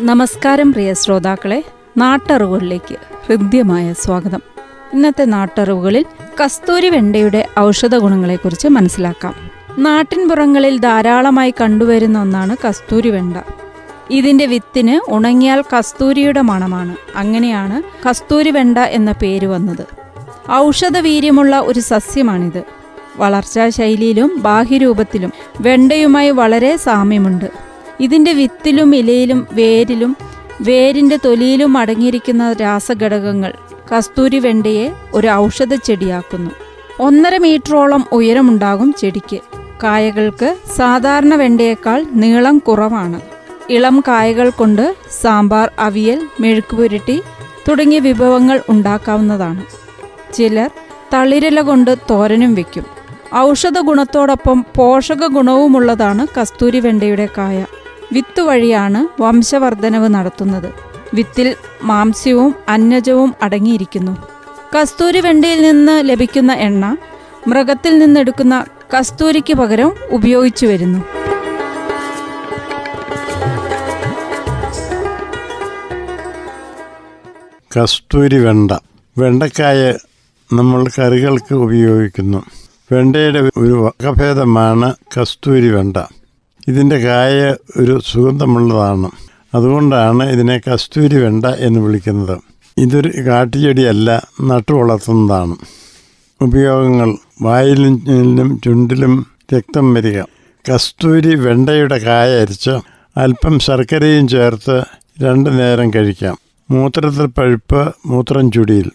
നമസ്കാരം പ്രിയ ശ്രോതാക്കളെ. നാട്ടറിവുകളിലേക്ക് ഹൃദ്യമായ സ്വാഗതം. ഇന്നത്തെ നാട്ടറിവുകളിൽ കസ്തൂരി വെണ്ടയുടെ ഔഷധ ഗുണങ്ങളെക്കുറിച്ച് മനസ്സിലാക്കാം. നാട്ടിൻപുറങ്ങളിൽ ധാരാളമായി കണ്ടുവരുന്ന ഒന്നാണ് കസ്തൂരി വെണ്ട. ഇതിന്റെ വിത്തിന് ഉണങ്ങിയാൽ കസ്തൂരിയുടെ മണമാണ്. അങ്ങനെയാണ് കസ്തൂരി വെണ്ട എന്ന പേര് വന്നത്. ഔഷധവീര്യമുള്ള ഒരു സസ്യമാണിത്. വളർച്ചാ ശൈലിയിലും ബാഹ്യരൂപത്തിലും വെണ്ടയുമായി വളരെ സാമ്യമുണ്ട്. ഇതിന്റെ വിത്തിലും ഇലയിലും വേരിലും വേരിന്റെ തൊലിയിലും അടങ്ങിയിരിക്കുന്ന രാസഘടകങ്ങൾ കസ്തൂരി വെണ്ടയെ ഒരു ഔഷധ ചെടിയാക്കുന്നു. ഒന്നര മീറ്ററോളം ഉയരമുണ്ടാകും ചെടിക്ക്. കായകൾക്ക് സാധാരണ വെണ്ടയേക്കാൾ നീളം കുറവാണ്. ഇളം കായകൾ കൊണ്ട് സാമ്പാർ അവിയൽ മെഴുക്കുപുരട്ടി തുടങ്ങിയ വിഭവങ്ങൾ ഉണ്ടാക്കാവുന്നതാണ്. ചിലർ തളിരില കൊണ്ട് തോരനും വെക്കും. ഔഷധ ഗുണത്തോടൊപ്പം പോഷക ഗുണവുമുള്ളതാണ് കസ്തൂരി വെണ്ടയുടെ കായ. വിത്ത് വഴിയാണ് വംശവർദ്ധനവ് നടത്തുന്നത്. വിത്തിൽ മാംസ്യവും അന്നജവും അടങ്ങിയിരിക്കുന്നു. കസ്തൂരി വെണ്ടയിൽ നിന്ന് ലഭിക്കുന്ന എണ്ണ മൃഗത്തിൽ നിന്നെടുക്കുന്ന കസ്തൂരിക്ക് പകരം ഉപയോഗിച്ചു വരുന്നു. കസ്തൂരി വെണ്ട. വെണ്ടക്കായ നമ്മൾ കറികൾക്ക് ഉപയോഗിക്കുന്നു. വെണ്ടയുടെ ഒരു വകഭേദമാണ് കസ്തൂരി വെണ്ട. ഇതിന്റെ കായ ഒരു സുഗന്ധമുള്ളതാണ്. അതുകൊണ്ടാണ് ഇതിനെ കസ്തൂരി വെണ്ട എന്ന് വിളിക്കുന്നത്. ഇതൊരു കാട്ടുചെടിയല്ല നട്ടു വളർത്തുന്നതാണ്. ഉപയോഗങ്ങൾ വായിലും ചുണ്ടിലും രക്തം വരിക. കസ്തൂരി വെണ്ടയുടെ കായ അരിച്ച് അല്പം ശർക്കരയും ചേർത്ത് രണ്ടു നേരം കഴിക്കാം. മൂത്രത്തിൽ പഴുപ്പ് മൂത്രം ചുടിയിൽ.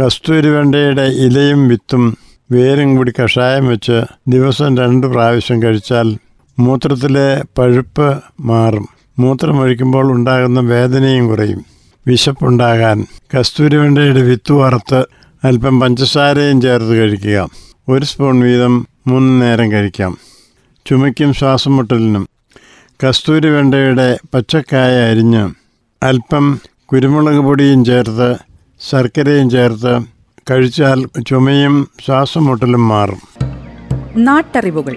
കസ്തൂരി വെണ്ടയുടെ ഇലയും വിത്തും വേരും കൂടി കഷായം വെച്ച് ദിവസം രണ്ട് പ്രാവശ്യം കഴിച്ചാൽ മൂത്രത്തിലെ പഴുപ്പ് മാറും. മൂത്രമൊഴിക്കുമ്പോൾ ഉണ്ടാകുന്ന വേദനയും കുറയും. വിശപ്പുണ്ടാകാൻ. കസ്തൂരിവെണ്ടയുടെ വിത്ത് വറുത്ത് അല്പം പഞ്ചസാരയും ചേർത്ത് കഴിക്കുക. ഒരു സ്പൂൺ വീതം മൂന്ന് നേരം കഴിക്കാം. ചുമയ്ക്കും ശ്വാസം മുട്ടലിനും കസ്തൂരി വെണ്ടയുടെ പച്ചക്കായ അരിഞ്ഞ് അല്പം കുരുമുളക് പൊടിയും ചേർത്ത് ശർക്കരയും ചേർത്ത് കഴിച്ചാൽ ചുമയും ശ്വാസം മുട്ടലും മാറും. നാട്ടറിവുകൾ.